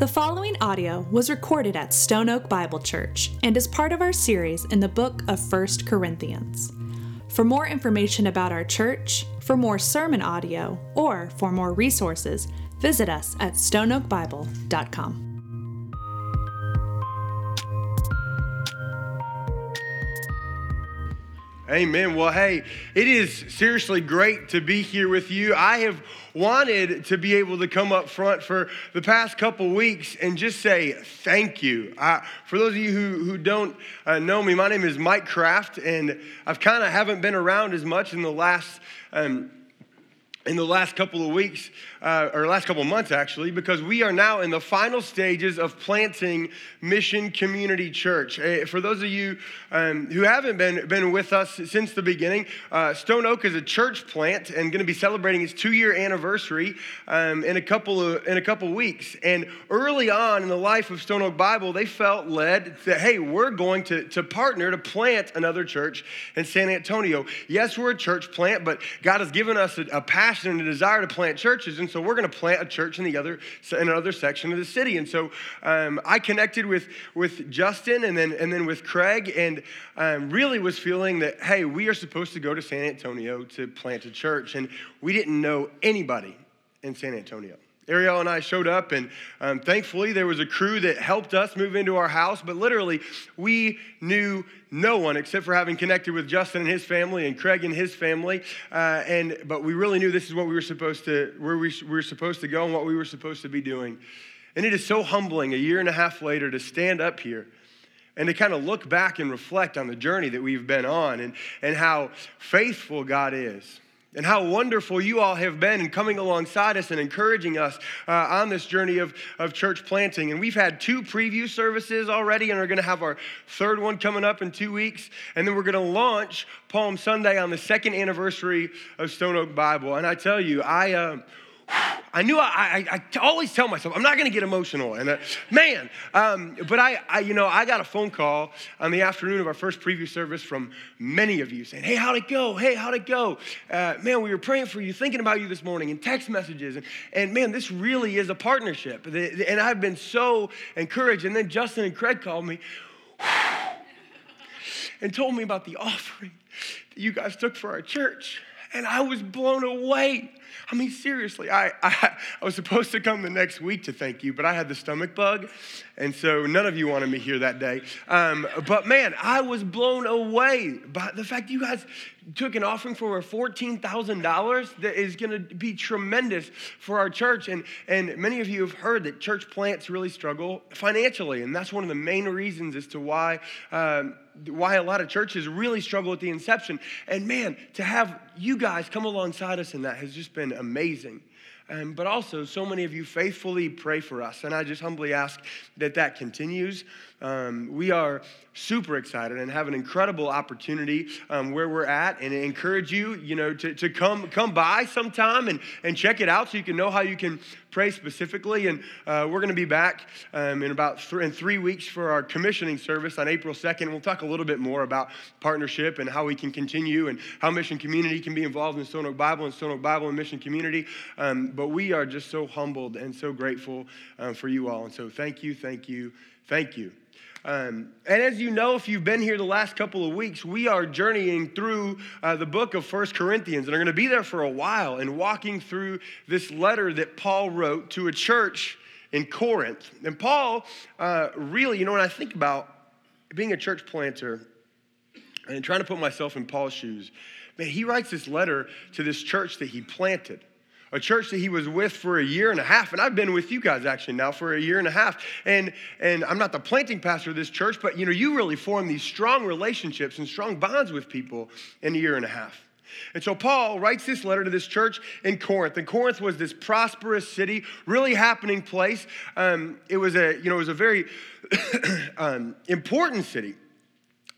The following audio was recorded at Stone Oak Bible Church and is part of our series in the book of 1 Corinthians. For more information about our church, for more sermon audio, or for more resources, visit us at stoneoakbible.com. Amen. Well, hey, it is seriously great to be here with you. I have wanted to be able to come up front for the past couple weeks and just say thank you. for those of you who, who don't uh, know me, my name is Mike Kraft, and I've kind of haven't been around as much in the last. Um, in the last couple of weeks, uh, or last couple months actually, because we are now in the final stages of planting Mission Community Church. Uh, for those of you um, who haven't been, been with us since the beginning, uh, Stone Oak is a church plant and going to be celebrating its two year anniversary um, in, a couple of, in a couple weeks. And early on in the life of Stone Oak Bible, they felt led that, hey, we're going to, to partner to plant another church in San Antonio. Yes, we're a church plant, but God has given us a, a passion and a desire to plant churches. And so we're going to plant a church in the other in another section of the city. And so um, I connected with with Justin and then and then with Craig, and um, really was feeling that hey, we are supposed to go to San Antonio to plant a church, and we didn't know anybody in San Antonio. Ariel and I showed up, and um, thankfully there was a crew that helped us move into our house. But literally, we knew no one except for having connected with Justin and his family and Craig and his family. Uh, and but we really knew this is what we were supposed to, where we, we were supposed to go, and what we were supposed to be doing. And it is so humbling a year and a half later to stand up here and to kind of look back and reflect on the journey that we've been on and, and how faithful God is and how wonderful you all have been in coming alongside us and encouraging us uh, on this journey of, of church planting. And we've had two preview services already, and we're going to have our third one coming up in two weeks. And then we're going to launch Palm Sunday on the second anniversary of Stone Oak Bible. And I tell you, I. Uh, I knew I, I, I, always tell myself I'm not going to get emotional, and uh, man, um, but I, I, you know, I got a phone call on the afternoon of our first preview service from many of you saying, "Hey, how'd it go? Hey, how'd it go? Uh, man, we were praying for you, thinking about you this morning, and text messages, and, and man, this really is a partnership, and I've been so encouraged." And then Justin and Craig called me and told me about the offering that you guys took for our church, and I was blown away. I mean, seriously, I, I, I, was supposed to come the next week to thank you, but I had the stomach bug, and so none of you wanted me here that day. Um, but man, I was blown away by the fact you guys took an offering for $14,000 that is going to be tremendous for our church. And, and many of you have heard that church plants really struggle financially, and that's one of the main reasons as to why. Um, why a lot of churches really struggle at the inception. And man, to have you guys come alongside us in that has just been amazing. Um, but also, so many of you faithfully pray for us. And I just humbly ask that that continues. Um, we are super excited and have an incredible opportunity um, where we're at and encourage you, you know, to, to come, come by sometime and, and check it out so you can know how you can pray specifically. And uh, we're going to be back um, in about th- in three weeks for our commissioning service on April 2nd. We'll talk a little bit more about partnership and how we can continue and how Mission Community can be involved in Stone Oak Bible and Stone Oak Bible and Mission Community. Um, but we are just so humbled and so grateful um, for you all. And so thank you, thank you, thank you. Um, and as you know, if you've been here the last couple of weeks, we are journeying through uh, the book of First Corinthians and are going to be there for a while and walking through this letter that Paul wrote to a church in Corinth. And Paul, uh, really, you know, when I think about being a church planter and trying to put myself in Paul's shoes, man, he writes this letter to this church that he planted a church that he was with for a year and a half. And I've been with you guys actually now for a year and a half. And, and I'm not the planting pastor of this church, but you know, you really form these strong relationships and strong bonds with people in a year and a half. And so Paul writes this letter to this church in Corinth. And Corinth was this prosperous city, really happening place. Um, it was a, you know, it was a very um, important city.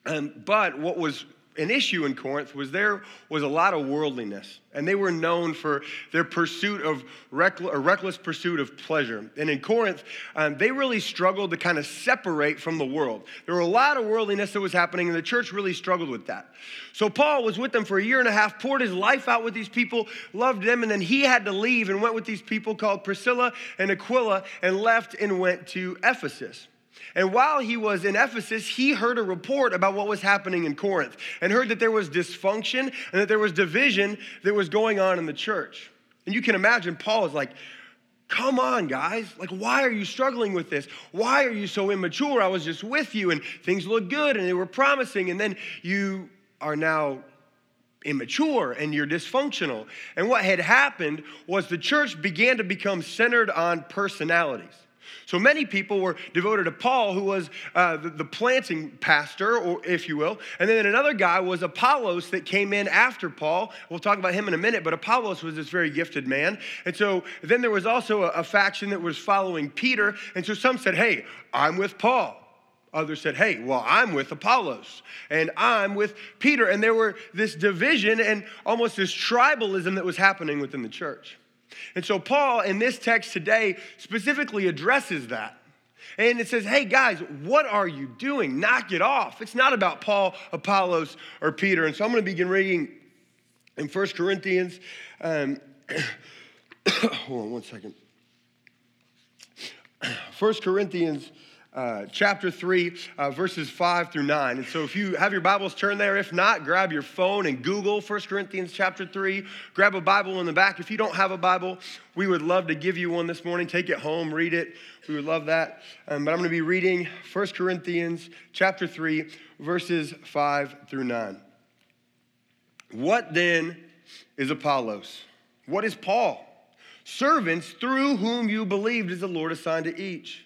Um, but what was an issue in Corinth was there was a lot of worldliness, and they were known for their pursuit of reckless, reckless pursuit of pleasure. And in Corinth, um, they really struggled to kind of separate from the world. There were a lot of worldliness that was happening, and the church really struggled with that. So Paul was with them for a year and a half, poured his life out with these people, loved them, and then he had to leave and went with these people called Priscilla and Aquila and left and went to Ephesus. And while he was in Ephesus, he heard a report about what was happening in Corinth and heard that there was dysfunction and that there was division that was going on in the church. And you can imagine Paul is like, Come on, guys. Like, why are you struggling with this? Why are you so immature? I was just with you and things looked good and they were promising, and then you are now immature and you're dysfunctional. And what had happened was the church began to become centered on personalities. So many people were devoted to Paul, who was uh, the, the, planting pastor, or if you will. And then another guy was Apollos that came in after Paul. We'll talk about him in a minute, but Apollos was this very gifted man. And so then there was also a, a faction that was following Peter. And so some said, hey, I'm with Paul. Others said, hey, well, I'm with Apollos and I'm with Peter. And there were this division and almost this tribalism that was happening within the church. And so, Paul in this text today specifically addresses that. And it says, hey guys, what are you doing? Knock it off. It's not about Paul, Apollos, or Peter. And so I'm going to begin reading in 1 Corinthians. Um, hold on one second. 1 Corinthians uh, chapter 3, uh, verses 5 through 9. And so if you have your Bibles, turn there. If not, grab your phone and Google 1 Corinthians chapter 3. Grab a Bible in the back. If you don't have a Bible, we would love to give you one this morning. Take it home, read it. We would love that. Um, but I'm going to be reading 1 Corinthians chapter 3, verses 5 through 9. What then is Apollos? What is Paul? Servants through whom you believed is the Lord assigned to each.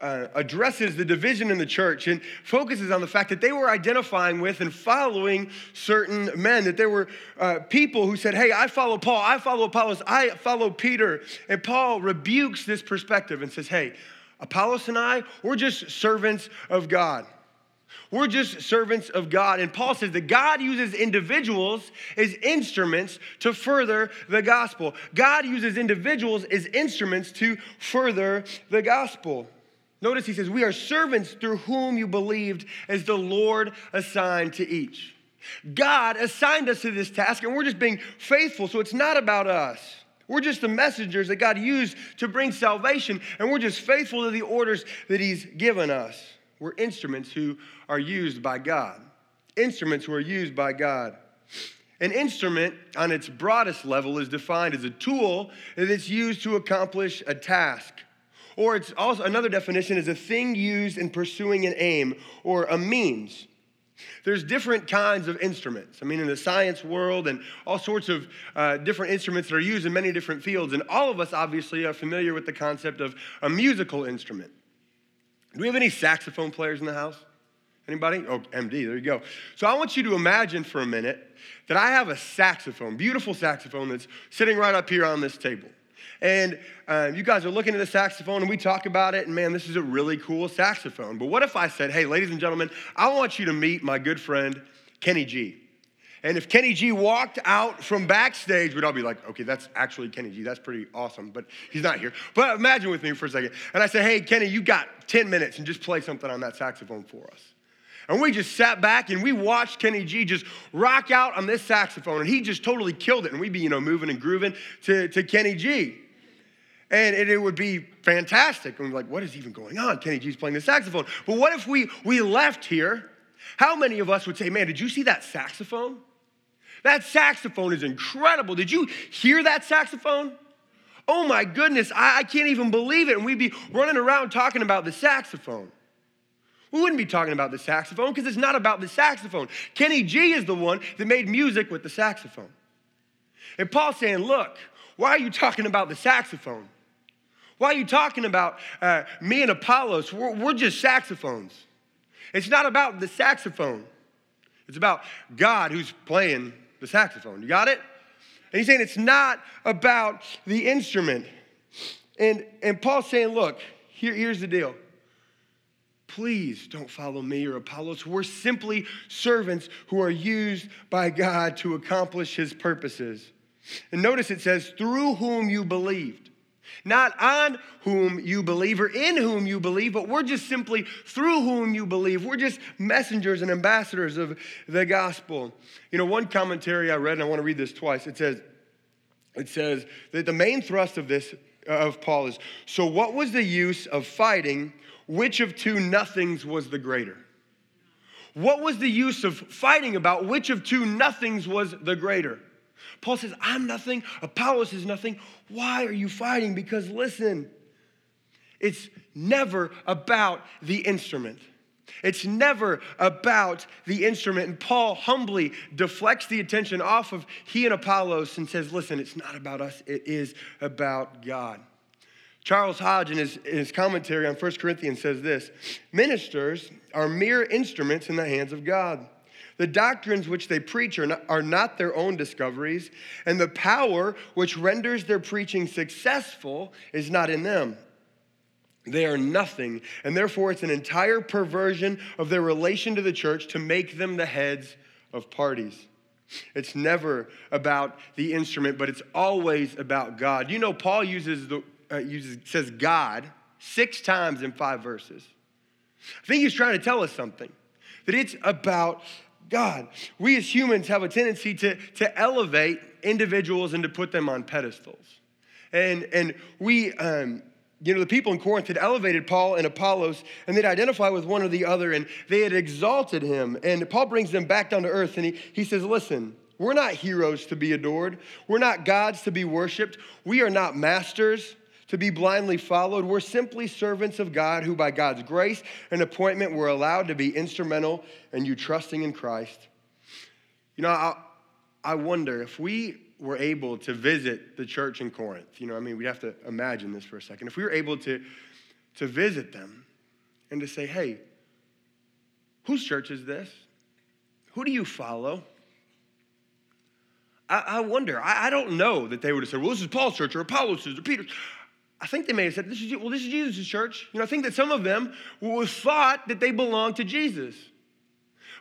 uh, addresses the division in the church and focuses on the fact that they were identifying with and following certain men, that there were uh, people who said, Hey, I follow Paul, I follow Apollos, I follow Peter. And Paul rebukes this perspective and says, Hey, Apollos and I, we're just servants of God. We're just servants of God. And Paul says that God uses individuals as instruments to further the gospel. God uses individuals as instruments to further the gospel. Notice he says, We are servants through whom you believed as the Lord assigned to each. God assigned us to this task, and we're just being faithful. So it's not about us. We're just the messengers that God used to bring salvation, and we're just faithful to the orders that He's given us. We're instruments who are used by God. Instruments who are used by God. An instrument, on its broadest level, is defined as a tool that's used to accomplish a task. Or it's also another definition is a thing used in pursuing an aim or a means. There's different kinds of instruments. I mean, in the science world, and all sorts of uh, different instruments that are used in many different fields. And all of us obviously are familiar with the concept of a musical instrument. Do we have any saxophone players in the house? Anybody? Oh, MD, there you go. So I want you to imagine for a minute that I have a saxophone, beautiful saxophone that's sitting right up here on this table. And um, you guys are looking at the saxophone and we talk about it, and man, this is a really cool saxophone. But what if I said, hey, ladies and gentlemen, I want you to meet my good friend, Kenny G. And if Kenny G walked out from backstage, we'd all be like, okay, that's actually Kenny G. That's pretty awesome, but he's not here. But imagine with me for a second. And I say, hey, Kenny, you got 10 minutes and just play something on that saxophone for us. And we just sat back and we watched Kenny G just rock out on this saxophone. And he just totally killed it. And we'd be, you know, moving and grooving to, to Kenny G. And, it would be fantastic. And we're like, what is even going on? Kenny G's playing the saxophone. But what if we, we left here? How many of us would say, man, did you see that saxophone? That saxophone is incredible. Did you hear that saxophone? Oh my goodness, I, I can't even believe it. And we'd be running around talking about the saxophone. We wouldn't be talking about the saxophone because it's not about the saxophone. Kenny G is the one that made music with the saxophone. And Paul's saying, Look, why are you talking about the saxophone? Why are you talking about uh, me and Apollos? We're, we're just saxophones. It's not about the saxophone, it's about God who's playing the saxophone. You got it? And he's saying it's not about the instrument. And, and Paul's saying, look, here, here's the deal. Please don't follow me or Apollos. We're simply servants who are used by God to accomplish his purposes. And notice it says, through whom you believed. Not on whom you believe or in whom you believe, but we're just simply through whom you believe. We're just messengers and ambassadors of the gospel. You know, one commentary I read, and I want to read this twice, it says, it says that the main thrust of this uh, of Paul is so what was the use of fighting? Which of two nothings was the greater? What was the use of fighting about? Which of two nothings was the greater? Paul says, I'm nothing. Apollos is nothing. Why are you fighting? Because listen, it's never about the instrument. It's never about the instrument. And Paul humbly deflects the attention off of he and Apollos and says, Listen, it's not about us, it is about God. Charles Hodge, in his, in his commentary on 1 Corinthians, says this Ministers are mere instruments in the hands of God. The doctrines which they preach are not, are not their own discoveries, and the power which renders their preaching successful is not in them. They are nothing, and therefore it's an entire perversion of their relation to the church to make them the heads of parties. It's never about the instrument, but it's always about God. You know, Paul uses the uh, uses says God six times in five verses. I think he's trying to tell us something that it's about God. We as humans have a tendency to, to elevate individuals and to put them on pedestals. And, and we, um, you know, the people in Corinth had elevated Paul and Apollos, and they'd identify with one or the other, and they had exalted him. And Paul brings them back down to earth, and he, he says, Listen, we're not heroes to be adored. We're not gods to be worshiped. We are not masters to be blindly followed. We're simply servants of God who, by God's grace and appointment, were allowed to be instrumental in you trusting in Christ. You know, I, I wonder if we were able to visit the church in Corinth, you know, I mean, we'd have to imagine this for a second. If we were able to, to visit them and to say, hey, whose church is this? Who do you follow? I, wonder. I, I, don't know that they would have said, well, this is Paul's church or Apollos' church or Peter's. I think they may have said, this is, well, this is Jesus' church. You know, I think that some of them thought that they belonged to Jesus.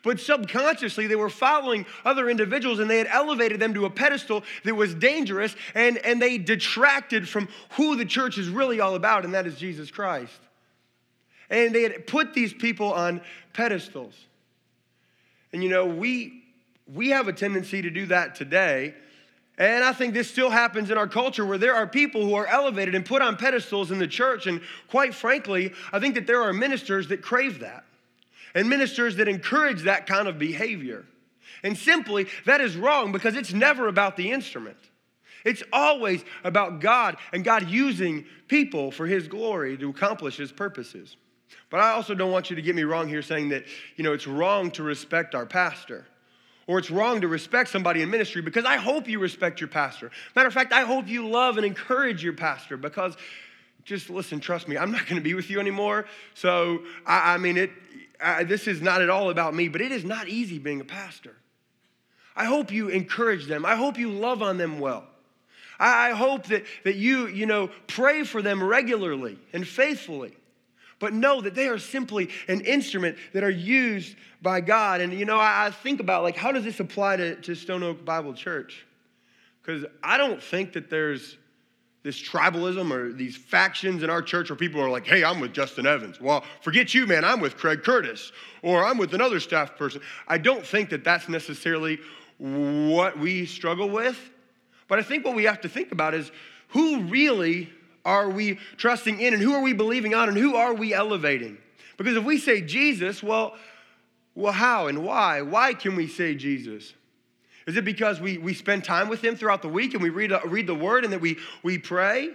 But subconsciously, they were following other individuals and they had elevated them to a pedestal that was dangerous and, and they detracted from who the church is really all about, and that is Jesus Christ. And they had put these people on pedestals. And you know, we, we have a tendency to do that today. And I think this still happens in our culture where there are people who are elevated and put on pedestals in the church. And quite frankly, I think that there are ministers that crave that and ministers that encourage that kind of behavior. And simply, that is wrong because it's never about the instrument. It's always about God and God using people for His glory to accomplish His purposes. But I also don't want you to get me wrong here saying that, you know, it's wrong to respect our pastor or it's wrong to respect somebody in ministry because I hope you respect your pastor. Matter of fact, I hope you love and encourage your pastor because just listen, trust me, I'm not going to be with you anymore. So, I, I mean, it, I, this is not at all about me, but it is not easy being a pastor. I hope you encourage them. I hope you love on them well. I, I hope that, that you, you know, pray for them regularly and faithfully but know that they are simply an instrument that are used by God. And you know, I, I think about like, how does this apply to, to Stone Oak Bible Church? Because I don't think that there's this tribalism or these factions in our church where people are like, hey, I'm with Justin Evans. Well, forget you, man, I'm with Craig Curtis, or I'm with another staff person. I don't think that that's necessarily what we struggle with. But I think what we have to think about is who really are we trusting in and who are we believing on and who are we elevating? Because if we say Jesus, well, well, how and why? Why can we say Jesus? Is it because we, we spend time with him throughout the week and we read, read the word and that we, we pray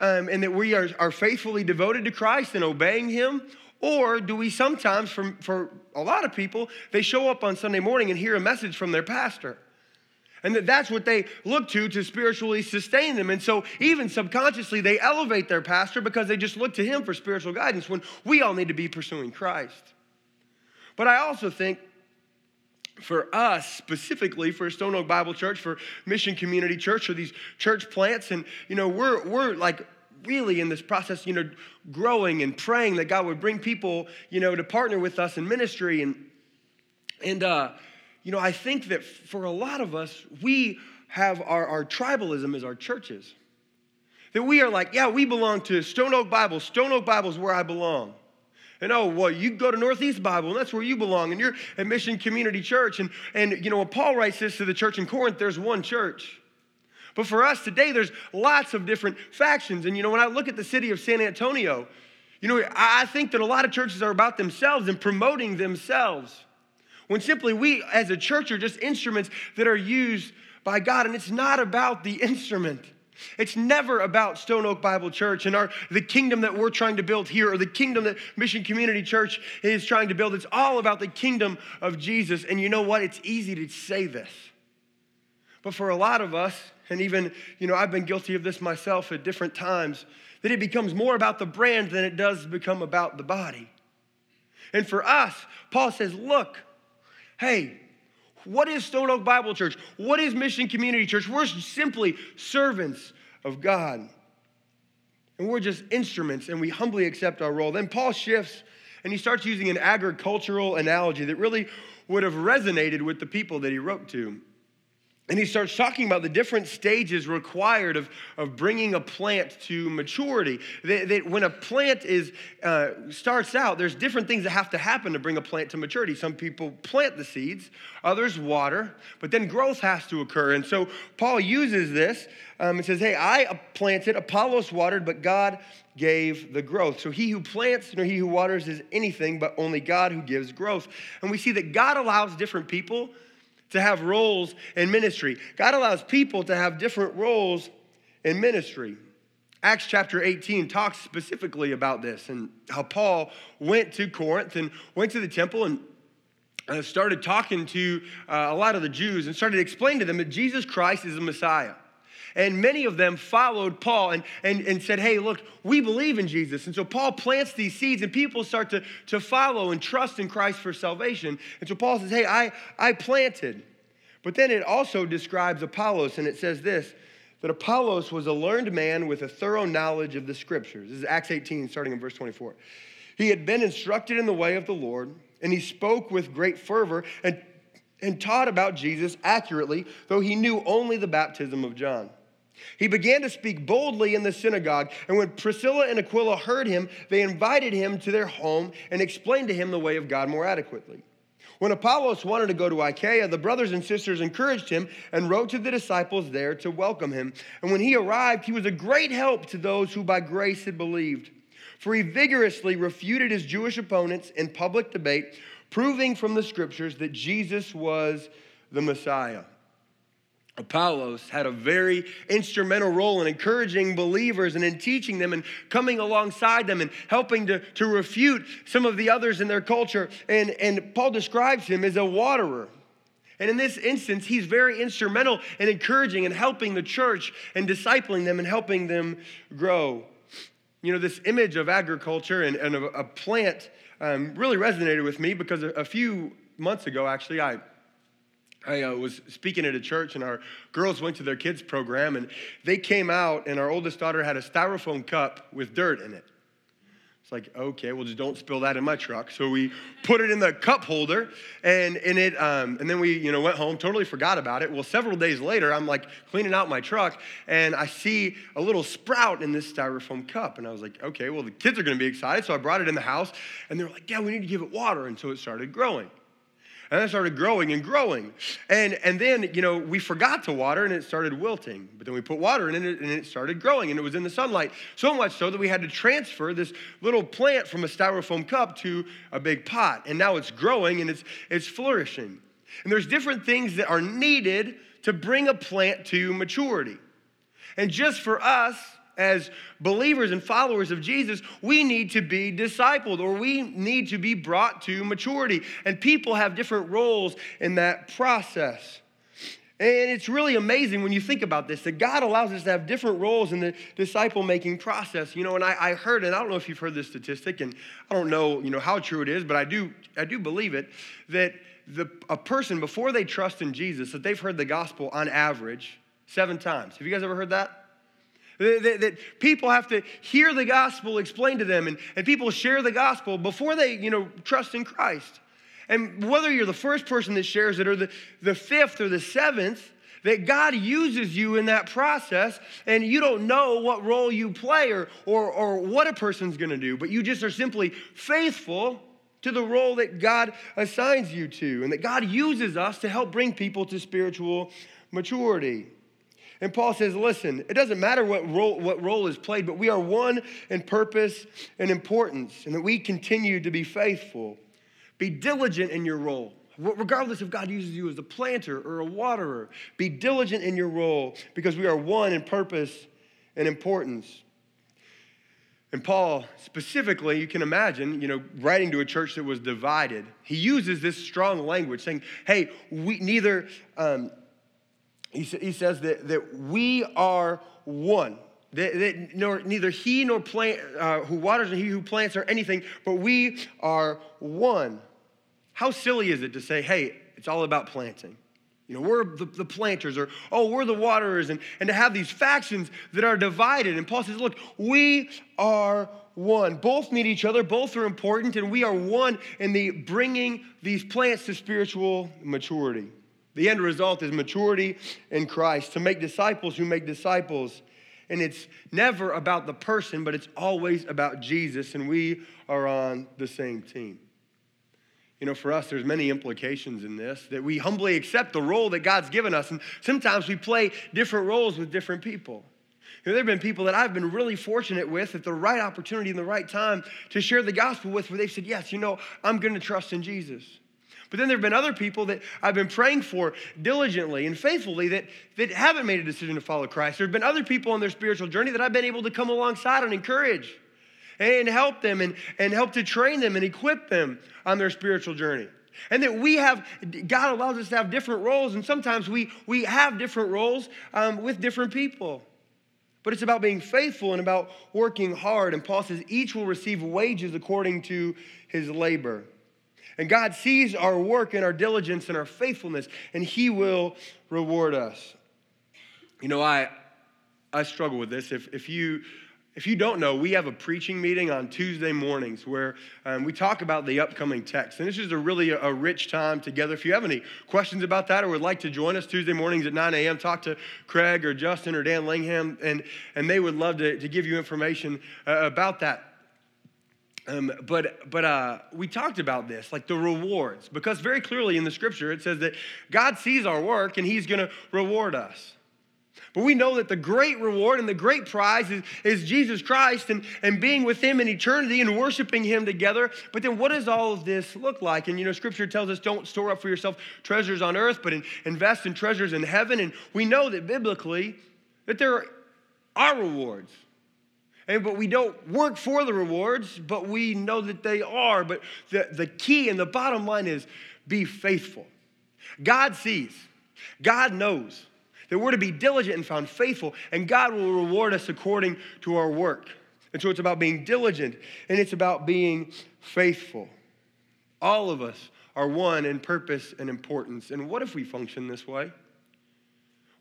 um, and that we are, are faithfully devoted to Christ and obeying him? Or do we sometimes, for, for a lot of people, they show up on Sunday morning and hear a message from their pastor? And that that's what they look to to spiritually sustain them. And so, even subconsciously, they elevate their pastor because they just look to him for spiritual guidance when we all need to be pursuing Christ. But I also think for us specifically for Stone Oak Bible Church, for Mission Community Church, for these church plants, and you know, we're we're like really in this process, you know, growing and praying that God would bring people, you know, to partner with us in ministry. And and uh, you know, I think that for a lot of us, we have our, our tribalism as our churches. That we are like, yeah, we belong to Stone Oak Bible. Stone Oak Bible is where I belong. And oh, well, you go to Northeast Bible, and that's where you belong, and you're at Mission Community Church. And, and you know, when Paul writes this to the church in Corinth, there's one church. But for us today, there's lots of different factions. And you know, when I look at the city of San Antonio, you know, I think that a lot of churches are about themselves and promoting themselves. When simply we as a church are just instruments that are used by God, and it's not about the instrument. It's never about Stone Oak Bible Church and our, the kingdom that we're trying to build here or the kingdom that Mission Community Church is trying to build. It's all about the kingdom of Jesus. And you know what? It's easy to say this. But for a lot of us, and even, you know, I've been guilty of this myself at different times, that it becomes more about the brand than it does become about the body. And for us, Paul says, look, hey, what is Stone Oak Bible Church? What is Mission Community Church? We're simply servants of God. And we're just instruments and we humbly accept our role. Then Paul shifts and he starts using an agricultural analogy that really would have resonated with the people that he wrote to. And he starts talking about the different stages required of, of bringing a plant to maturity. That, that when a plant is, uh, starts out, there's different things that have to happen to bring a plant to maturity. Some people plant the seeds, others water, but then growth has to occur. And so Paul uses this um, and says, Hey, I planted, Apollos watered, but God gave the growth. So he who plants nor he who waters is anything, but only God who gives growth. And we see that God allows different people to have roles in ministry. God allows people to have different roles in ministry. Acts chapter 18 talks specifically about this and how Paul went to Corinth and went to the temple and uh, started talking to uh, a lot of the Jews and started explaining to them that Jesus Christ is the Messiah. And many of them followed Paul and, and, and said, Hey, look, we believe in Jesus. And so Paul plants these seeds, and people start to, to follow and trust in Christ for salvation. And so Paul says, Hey, I, I planted. But then it also describes Apollos, and it says this that Apollos was a learned man with a thorough knowledge of the scriptures. This is Acts 18, starting in verse 24. He had been instructed in the way of the Lord, and he spoke with great fervor and, and taught about Jesus accurately, though he knew only the baptism of John. He began to speak boldly in the synagogue, and when Priscilla and Aquila heard him, they invited him to their home and explained to him the way of God more adequately. When Apollos wanted to go to Achaia, the brothers and sisters encouraged him and wrote to the disciples there to welcome him. And when he arrived, he was a great help to those who by grace had believed. For he vigorously refuted his Jewish opponents in public debate, proving from the scriptures that Jesus was the Messiah. Apollos had a very instrumental role in encouraging believers and in teaching them and coming alongside them and helping to, to refute some of the others in their culture. And, and Paul describes him as a waterer. And in this instance, he's very instrumental in encouraging and helping the church and discipling them and helping them grow. You know, this image of agriculture and, and a, a plant um, really resonated with me because a, a few months ago, actually, I I uh, was speaking at a church, and our girls went to their kids' program, and they came out, and our oldest daughter had a styrofoam cup with dirt in it. It's like, okay, well, just don't spill that in my truck. So we put it in the cup holder, and in it, um, and then we, you know, went home. Totally forgot about it. Well, several days later, I'm like cleaning out my truck, and I see a little sprout in this styrofoam cup, and I was like, okay, well, the kids are going to be excited. So I brought it in the house, and they're like, yeah, we need to give it water, and so it started growing. And it started growing and growing. And, and then, you know, we forgot to water and it started wilting. But then we put water in it and it started growing and it was in the sunlight. So much so that we had to transfer this little plant from a styrofoam cup to a big pot. And now it's growing and it's, it's flourishing. And there's different things that are needed to bring a plant to maturity. And just for us, as believers and followers of Jesus, we need to be discipled or we need to be brought to maturity. And people have different roles in that process. And it's really amazing when you think about this that God allows us to have different roles in the disciple making process. You know, and I, I, heard, and I don't know if you've heard this statistic, and I don't know, you know, how true it is, but I do, I do believe it, that the, a person before they trust in Jesus, that they've heard the gospel on average seven times. Have you guys ever heard that? That, that, people have to hear the gospel explained to them, and, and people share the gospel before they, you know, trust in Christ. And whether you're the first person that shares it or the, the fifth or the seventh, that God uses you in that process, and you don't know what role you play or, or, or what a person's gonna do, but you just are simply faithful to the role that God assigns you to, and that God uses us to help bring people to spiritual maturity. And Paul says, listen, it doesn't matter what role, what role is played, but we are one in purpose and importance, and that we continue to be faithful. Be diligent in your role. Regardless if God uses you as a planter or a waterer, be diligent in your role because we are one in purpose and importance. And Paul, specifically, you can imagine, you know, writing to a church that was divided, he uses this strong language saying, hey, we neither, um, he, he says that, that we are one. That, that nor, neither he nor plant, uh, who waters and he who plants are anything, but we are one. How silly is it to say, hey, it's all about planting? You know, we're the, the planters, or oh, we're the waterers, and, and to have these factions that are divided. And Paul says, look, we are one. Both need each other, both are important, and we are one in the bringing these plants to spiritual maturity. The end result is maturity in Christ, to make disciples who make disciples. And it's never about the person, but it's always about Jesus, and we are on the same team. You know, for us, there's many implications in this that we humbly accept the role that God's given us. And sometimes we play different roles with different people. You know, there have been people that I've been really fortunate with at the right opportunity and the right time to share the gospel with where they've said, Yes, you know, I'm going to trust in Jesus. But then there have been other people that I've been praying for diligently and faithfully that, that haven't made a decision to follow Christ. There have been other people on their spiritual journey that I've been able to come alongside and encourage and help them and, and help to train them and equip them on their spiritual journey. And that we have, God allows us to have different roles, and sometimes we, we have different roles um, with different people. But it's about being faithful and about working hard. And Paul says, each will receive wages according to his labor. And God sees our work and our diligence and our faithfulness, and he will reward us. You know, I, I struggle with this. If, if you if you don't know, we have a preaching meeting on Tuesday mornings where um, we talk about the upcoming text. And this is a really a, a, rich time together. If you have any questions about that or would like to join us Tuesday mornings at 9 a.m., talk to Craig or Justin or Dan Langham, and, and they would love to, to give you information uh, about that. Um, but but uh, we talked about this, like the rewards, because very clearly in the scripture it says that God sees our work and He's going to reward us. But we know that the great reward and the great prize is, is Jesus Christ and, and being with Him in eternity and worshiping Him together. But then what does all of this look like? And you know, Scripture tells us don't store up for yourself treasures on earth, but in, invest in treasures in heaven. And we know that biblically that there are rewards. And, but we don't work for the rewards, but we know that they are. But the, the key and the bottom line is be faithful. God sees, God knows that we're to be diligent and found faithful, and God will reward us according to our work. And so it's about being diligent and it's about being faithful. All of us are one in purpose and importance. And what if we function this way?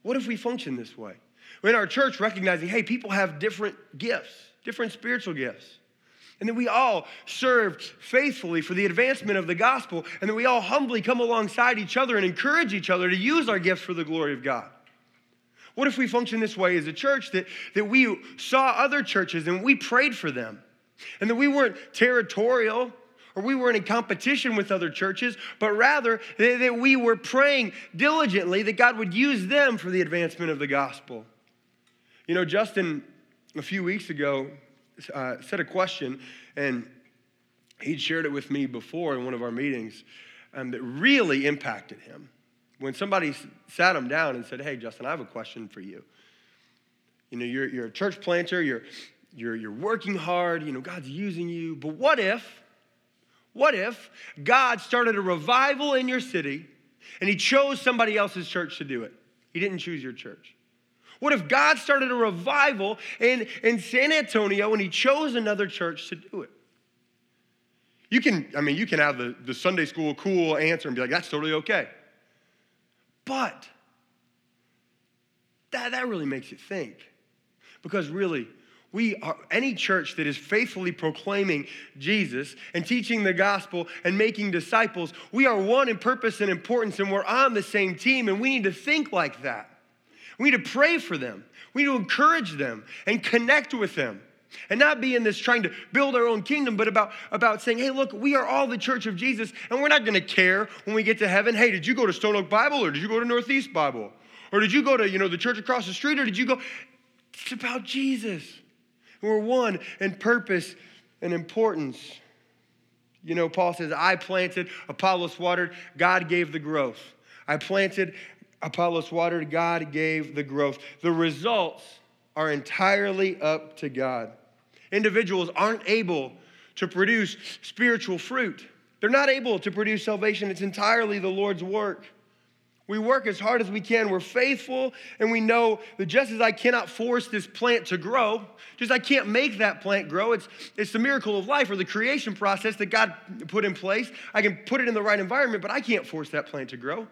What if we function this way? In our church, recognizing, hey, people have different gifts, different spiritual gifts. And that we all serve faithfully for the advancement of the gospel, and that we all humbly come alongside each other and encourage each other to use our gifts for the glory of God. What if we function this way as a church that, that we saw other churches and we prayed for them? And that we weren't territorial or we weren't in competition with other churches, but rather that, that we were praying diligently that God would use them for the advancement of the gospel. You know, Justin, a few weeks ago, uh, said a question, and he'd shared it with me before in one of our meetings um, that really impacted him. When somebody sat him down and said, Hey, Justin, I have a question for you. You know, you're, you're a church planter, you're, you're, you're working hard, you know, God's using you, but what if, what if God started a revival in your city and he chose somebody else's church to do it? He didn't choose your church? What if God started a revival in, in San Antonio and he chose another church to do it? You can, I mean, you can have the, the Sunday school cool answer and be like, that's totally okay. But that, that really makes you think. Because really, we are any church that is faithfully proclaiming Jesus and teaching the gospel and making disciples, we are one in purpose and importance, and we're on the same team, and we need to think like that. We need to pray for them. We need to encourage them and connect with them. And not be in this trying to build our own kingdom, but about, about saying, hey, look, we are all the church of Jesus, and we're not gonna care when we get to heaven. Hey, did you go to Stone Oak Bible or did you go to Northeast Bible? Or did you go to, you know, the church across the street, or did you go? It's about Jesus. We're one in purpose and importance. You know, Paul says, I planted, Apollos watered, God gave the growth. I planted, Apollos watered, God gave the growth. The results are entirely up to God. Individuals aren't able to produce spiritual fruit, they're not able to produce salvation. It's entirely the Lord's work. We work as hard as we can. We're faithful, and we know that just as I cannot force this plant to grow, just I can't make that plant grow. It's, it's the miracle of life or the creation process that God put in place. I can put it in the right environment, but I can't force that plant to grow.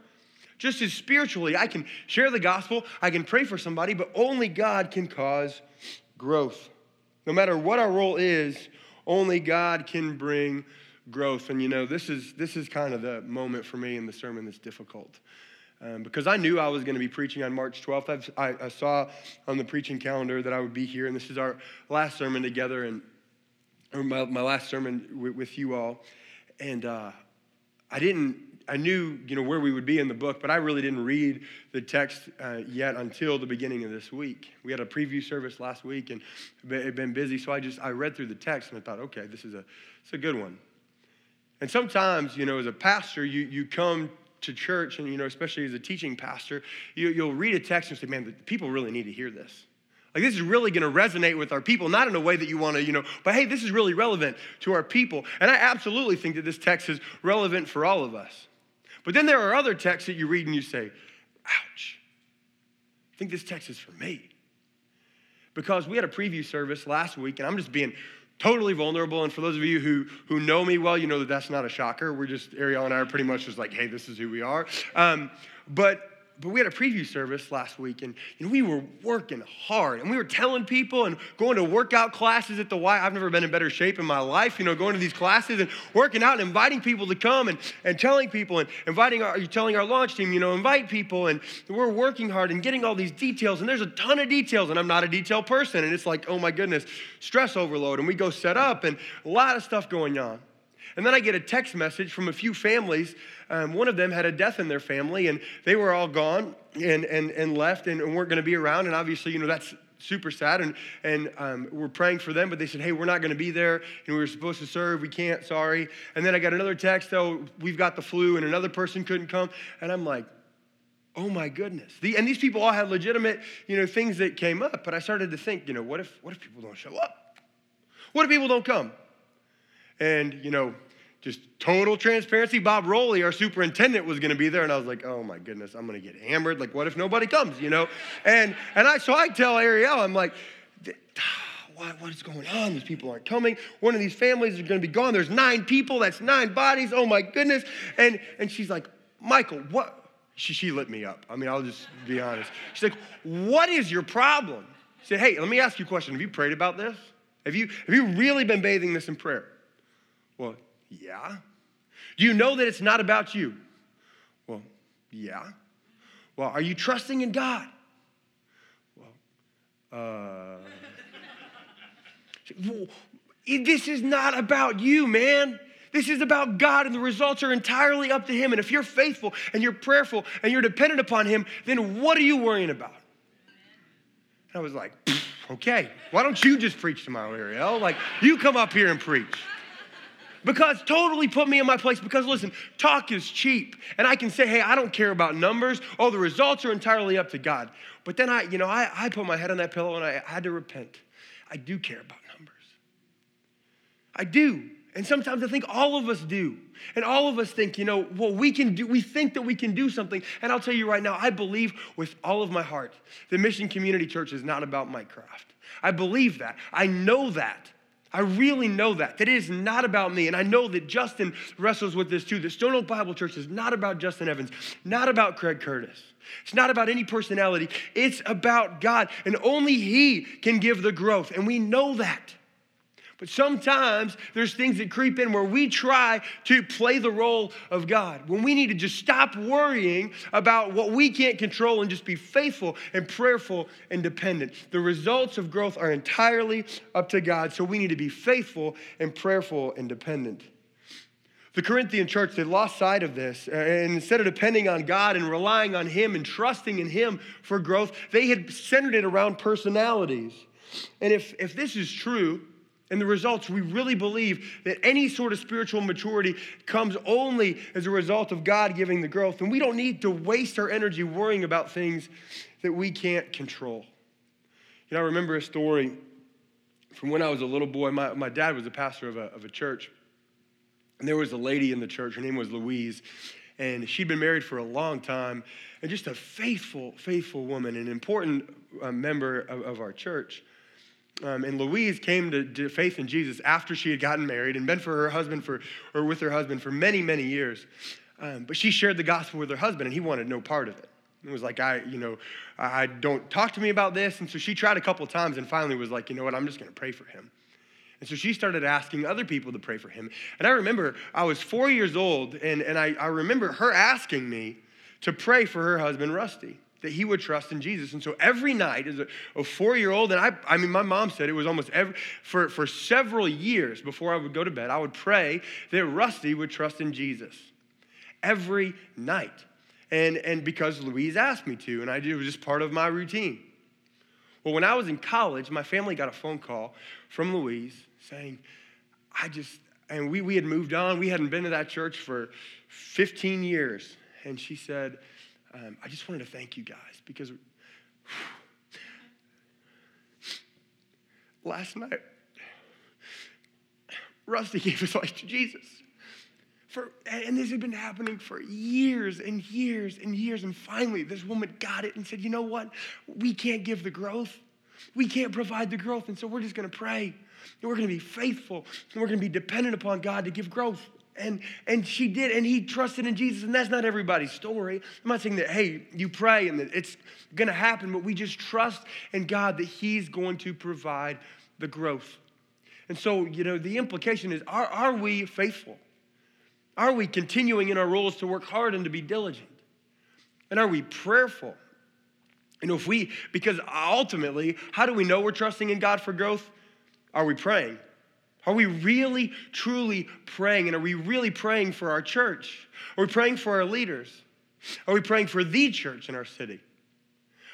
Just as spiritually, I can share the gospel, I can pray for somebody, but only God can cause growth. No matter what our role is, only God can bring growth. And you know, this is this is kind of the moment for me in the sermon that's difficult. Um, because I knew I was going to be preaching on March 12th. I, I, saw on the preaching calendar that I would be here, and this is our last sermon together, and my, my last sermon with, with you all. And uh, I didn't, I knew, you know, where we would be in the book, but I really didn't read the text uh, yet until the beginning of this week. We had a preview service last week, and had been busy, so I just I read through the text and I thought, okay, this is a, it's a good one. And sometimes, you know, as a pastor, you, you come to church, and you know, especially as a teaching pastor, you, you'll read a text and say, man, the people really need to hear this. Like this is really going to resonate with our people, not in a way that you want to, you know, but hey, this is really relevant to our people. And I absolutely think that this text is relevant for all of us. But then there are other texts that you read and you say, ouch, I think this text is for me. Because we had a preview service last week, and I'm just being totally vulnerable. And for those of you who, who know me well, you know that that's not a shocker. We're just, Ariel and I are pretty much just like, hey, this is who we are. Um, but but we had a preview service last week and you know, we were working hard and we were telling people and going to workout classes at the Y. I've never been in better shape in my life, you know, going to these classes and working out and inviting people to come and, and telling people and inviting our, telling our launch team, you know, invite people and we're working hard and getting all these details and there's a ton of details and I'm not a detail person and it's like, oh my goodness, stress overload and we go set up and a lot of stuff going on. And then I get a text message from a few families. Um, one of them had a death in their family, and they were all gone and, and, and left and, weren't going to be around. And obviously, you know, that's super sad. And, and um, we're praying for them, but they said, hey, we're not going to be there. And we were supposed to serve. We can't, sorry. And then I got another text, oh, we've got the flu, and another person couldn't come. And I'm like, oh my goodness. The, and these people all had legitimate, you know, things that came up. But I started to think, you know, what if, what if people don't show up? What if people don't come? And, you know, just total transparency. Bob Rowley, our superintendent, was going to be there, and I was like, "Oh my goodness, I'm going to get hammered. Like, what if nobody comes?" You know, and and I so I tell Ariel, I'm like, "What what is going on? These people aren't coming. One of these families is going to be gone. There's nine people. That's nine bodies. Oh my goodness!" And and she's like, "Michael, what?" She, she lit me up. I mean, I'll just be honest. She's like, "What is your problem?" I said, "Hey, let me ask you a question. Have you prayed about this? Have you have you really been bathing this in prayer?" Well, yeah. Do you know that it's not about you? Well, yeah. Well, are you trusting in God? Well, uh, this is not about you, man. This is about God, and the results are entirely up to Him. And if you're faithful and you're prayerful and you're dependent upon Him, then what are you worrying about? And I was like, okay, why don't you just preach tomorrow, Ariel? Like, you come up here and preach because totally put me in my place because listen talk is cheap and i can say hey i don't care about numbers oh the results are entirely up to god but then i you know i, I put my head on that pillow and i had to repent i do care about numbers i do And sometimes I think all of us do. And all of us think, you know, well, we can do, we think that we can do something. And I'll tell you right now, I believe with all of my heart that Mission Community Church is not about Mike Kraft. I believe that. I know that. I really know that, that it is not about me. And I know that Justin wrestles with this too. That Stone Oak Bible Church is not about Justin Evans, not about Craig Curtis. It's not about any personality. It's about God. And only He can give the growth. And we know that. But sometimes there's things that creep in where we try to play the role of God. When we need to just stop worrying about what we can't control and just be faithful and prayerful and dependent. The results of growth are entirely up to God, so we need to be faithful and prayerful and dependent. The Corinthian church, they lost sight of this. And instead of depending on God and relying on Him and trusting in Him for growth, they had centered it around personalities. And if, if this is true, and the results, we really believe that any sort of spiritual maturity comes only as a result of God giving the growth. And we don't need to waste our energy worrying about things that we can't control. You know, I remember a story from when I was a little boy. My, my dad was a pastor of a, of a church. And there was a lady in the church, her name was Louise. And she'd been married for a long time and just a faithful, faithful woman, an important uh, member of, of our church. Um, and Louise came to, to, faith in Jesus after she had gotten married and been for her husband for, or with her husband for many, many years. Um, but she shared the gospel with her husband, and he wanted no part of it. It was like, I, you know, I don't talk to me about this. And so she tried a couple times and finally was like, you know what, I'm just going to pray for him. And so she started asking other people to pray for him. And I remember I was four years old, and, and I, I remember her asking me to pray for her husband, Rusty that he would trust in Jesus. And so every night as a, a four year old, and I, I mean, my mom said it was almost every, for, for several years before I would go to bed, I would pray that Rusty would trust in Jesus every night. And, and because Louise asked me to, and I did, it was just part of my routine. Well, when I was in college, my family got a phone call from Louise saying, I just, and we, we had moved on. We hadn't been to that church for 15 years. And she said, um, I just wanted to thank you guys because last night, Rusty gave his life to Jesus. For, and this had been happening for years and years and years. And finally, this woman got it and said, You know what? We can't give the growth. We can't provide the growth. And so we're just going to pray. And we're going to be faithful. And we're going to be dependent upon God to give growth. And, and she did, and he trusted in Jesus. And that's not everybody's story. I'm not saying that, hey, you pray and that it's going to happen, but we just trust in God that he's going to provide the growth. And so, you know, the implication is are, are we faithful? Are we continuing in our roles to work hard and to be diligent? And are we prayerful? You know, if we, because ultimately, how do we know we're trusting in God for growth? Are we praying? Are we really, truly praying? And are we really praying for our church? Are we praying for our leaders? Are we praying for the church in our city?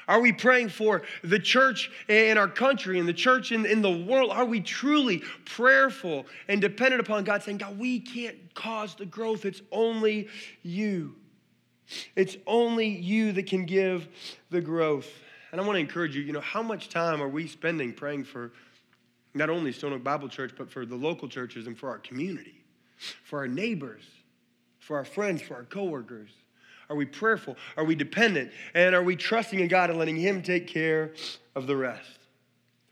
Are we praying for the church in our country and the church in, in the world? Are we truly prayerful and dependent upon God, saying, God, we can't cause the growth, it's only you. It's only you that can give the growth. And I want to encourage you, you know, how much time are we spending praying for not only Stone Oak Bible Church, but for the local churches and for our community, for our neighbors, for our friends, for our coworkers? Are we prayerful? Are we dependent? And are we trusting in God and letting Him take care of the rest?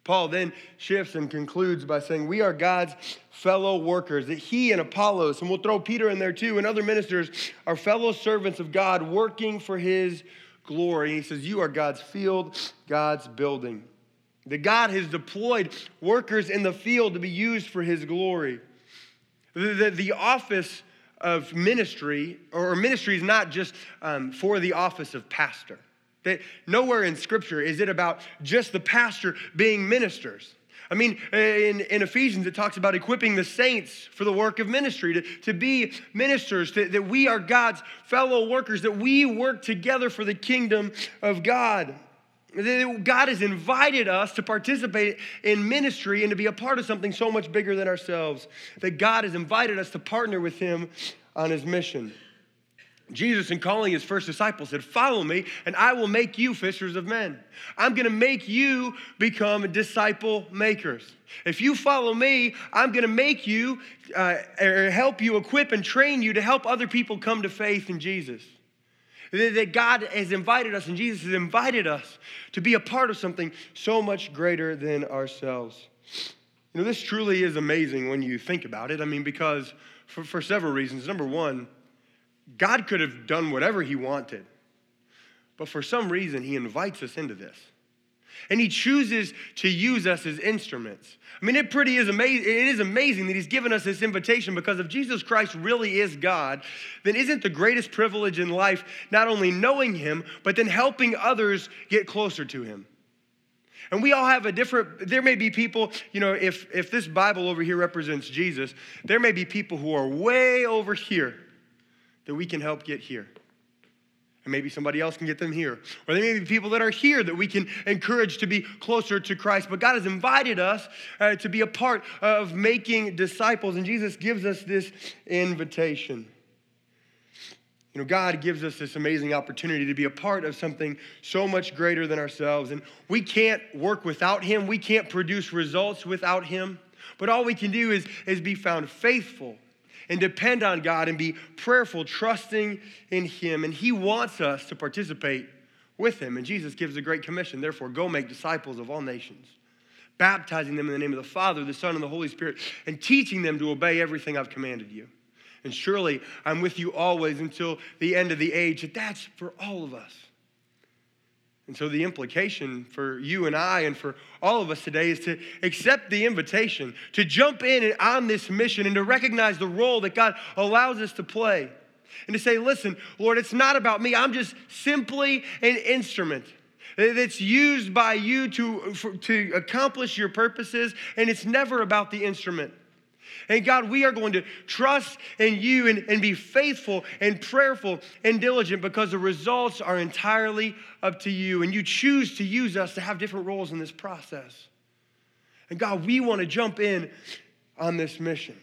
Paul then shifts and concludes by saying, We are God's fellow workers, that He and Apollos, and we'll throw Peter in there too, and other ministers are fellow servants of God working for His glory. He says, You are God's field, God's building. That God has deployed workers in the field to be used for his glory. The, the, the office of ministry, or ministry is not just um, for the office of pastor. That nowhere in Scripture is it about just the pastor being ministers. I mean, in, in Ephesians, it talks about equipping the saints for the work of ministry, to, to be ministers, to, that we are God's fellow workers, that we work together for the kingdom of God. God has invited us to participate in ministry and to be a part of something so much bigger than ourselves. That God has invited us to partner with Him on His mission. Jesus, in calling his first disciples, said, Follow me, and I will make you fishers of men. I'm going to make you become disciple makers. If you follow me, I'm going to make you, uh, or help you, equip and train you to help other people come to faith in Jesus. That God has invited us, and Jesus has invited us to be a part of something so much greater than ourselves. You know, this truly is amazing when you think about it. I mean, because for, for several reasons. Number one, God could have done whatever he wanted, but for some reason, he invites us into this. And he chooses to use us as instruments. I mean, it pretty is amazing. It is amazing that he's given us this invitation because if Jesus Christ really is God, then isn't the greatest privilege in life not only knowing him, but then helping others get closer to him? And we all have a different, there may be people, you know, if, if this Bible over here represents Jesus, there may be people who are way over here that we can help get here. And maybe somebody else can get them here. Or there may be people that are here that we can encourage to be closer to Christ. But God has invited us uh, to be a part of making disciples, and Jesus gives us this invitation. You know, God gives us this amazing opportunity to be a part of something so much greater than ourselves. And we can't work without Him, we can't produce results without Him. But all we can do is, is be found faithful and depend on God and be prayerful, trusting in Him. And He wants us to participate with Him. And Jesus gives a great commission therefore, go make disciples of all nations, baptizing them in the name of the Father, the Son, and the Holy Spirit, and teaching them to obey everything I've commanded you. And surely I'm with you always until the end of the age. That that's for all of us. And so, the implication for you and I and for all of us today is to accept the invitation, to jump in on this mission, and to recognize the role that God allows us to play. And to say, listen, Lord, it's not about me. I'm just simply an instrument that's used by you to, for, to accomplish your purposes, and it's never about the instrument. And God, we are going to trust in you and, and be faithful and prayerful and diligent because the results are entirely up to you. And you choose to use us to have different roles in this process. And God, we want to jump in on this mission.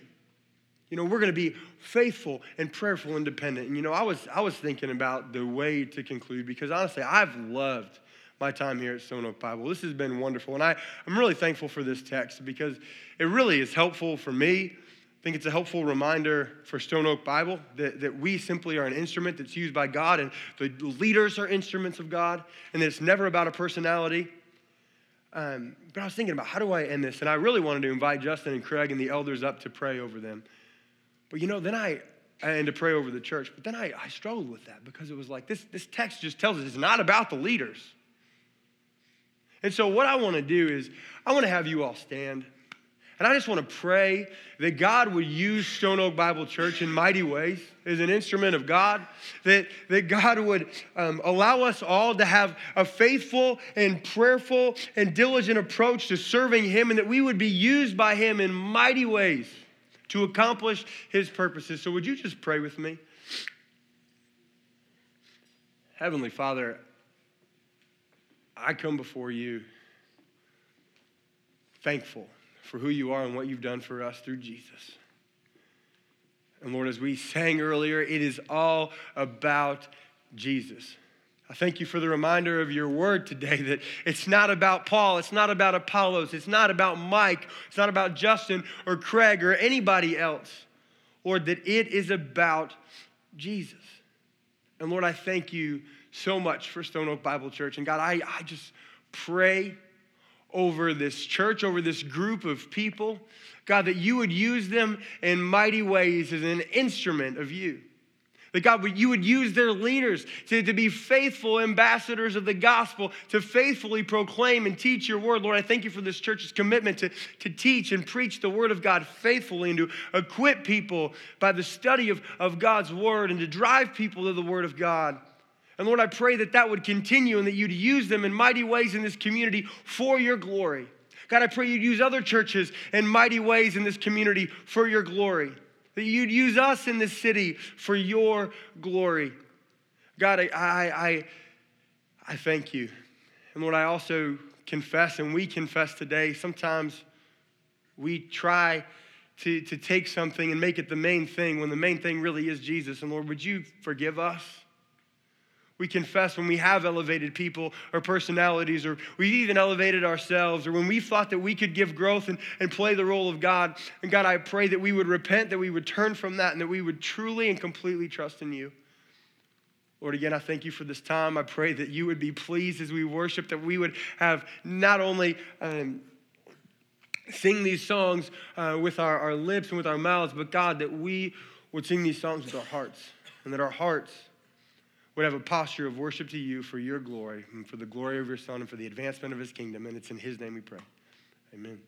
You know, we're going to be faithful and prayerful and dependent. And you know, I was I was thinking about the way to conclude because honestly, I've loved my time here at Stone Oak Bible. This has been wonderful. And I, I'm really thankful for this text because it really is helpful for me. I think it's a helpful reminder for Stone Oak Bible that, that we simply are an instrument that's used by God and the leaders are instruments of God and it's never about a personality. Um, but I was thinking about how do I end this? And I really wanted to invite Justin and Craig and the elders up to pray over them. But you know, then I, and to pray over the church. But then I, I struggled with that because it was like this, this text just tells us it's not about the leaders. And so, what I want to do is, I want to have you all stand. And I just want to pray that God would use Stone Oak Bible Church in mighty ways as an instrument of God, that, that God would um, allow us all to have a faithful and prayerful and diligent approach to serving Him, and that we would be used by Him in mighty ways to accomplish His purposes. So, would you just pray with me? Heavenly Father, I come before you thankful for who you are and what you've done for us through Jesus. And Lord, as we sang earlier, it is all about Jesus. I thank you for the reminder of your word today that it's not about Paul, it's not about Apollos, it's not about Mike, it's not about Justin or Craig or anybody else. Lord, that it is about Jesus. And Lord, I thank you so much for Stone Oak Bible Church. And God, I, I just pray over this church, over this group of people, God, that you would use them in mighty ways as an instrument of you. That God, you would use their leaders to, to be faithful ambassadors of the gospel, to faithfully proclaim and teach your word. Lord, I thank you for this church's commitment to, to teach and preach the word of God faithfully and to equip people by the study of, of God's word and to drive people to the word of God. And Lord, I pray that that would continue and that you'd use them in mighty ways in this community for your glory. God, I pray you'd use other churches in mighty ways in this community for your glory. That you'd use us in this city for your glory. God, I, I, I, thank you. And Lord, I also confess, and we confess today, sometimes we try to, to take something and make it the main thing when the main thing really is Jesus. And Lord, would you forgive us? We confess when we have elevated people or personalities, or we've even elevated ourselves, or when we thought that we could give growth and, and play the role of God. And God, I pray that we would repent, that we would turn from that, and that we would truly and completely trust in you. Lord, again, I thank you for this time. I pray that you would be pleased as we worship, that we would have not only um, sing these songs uh, with our, our lips and with our mouths, but God, that we would sing these songs with our hearts, and that our hearts would have a posture of worship to you for your glory and for the glory of your Son and for the advancement of his kingdom. And it's in his name we pray. Amen.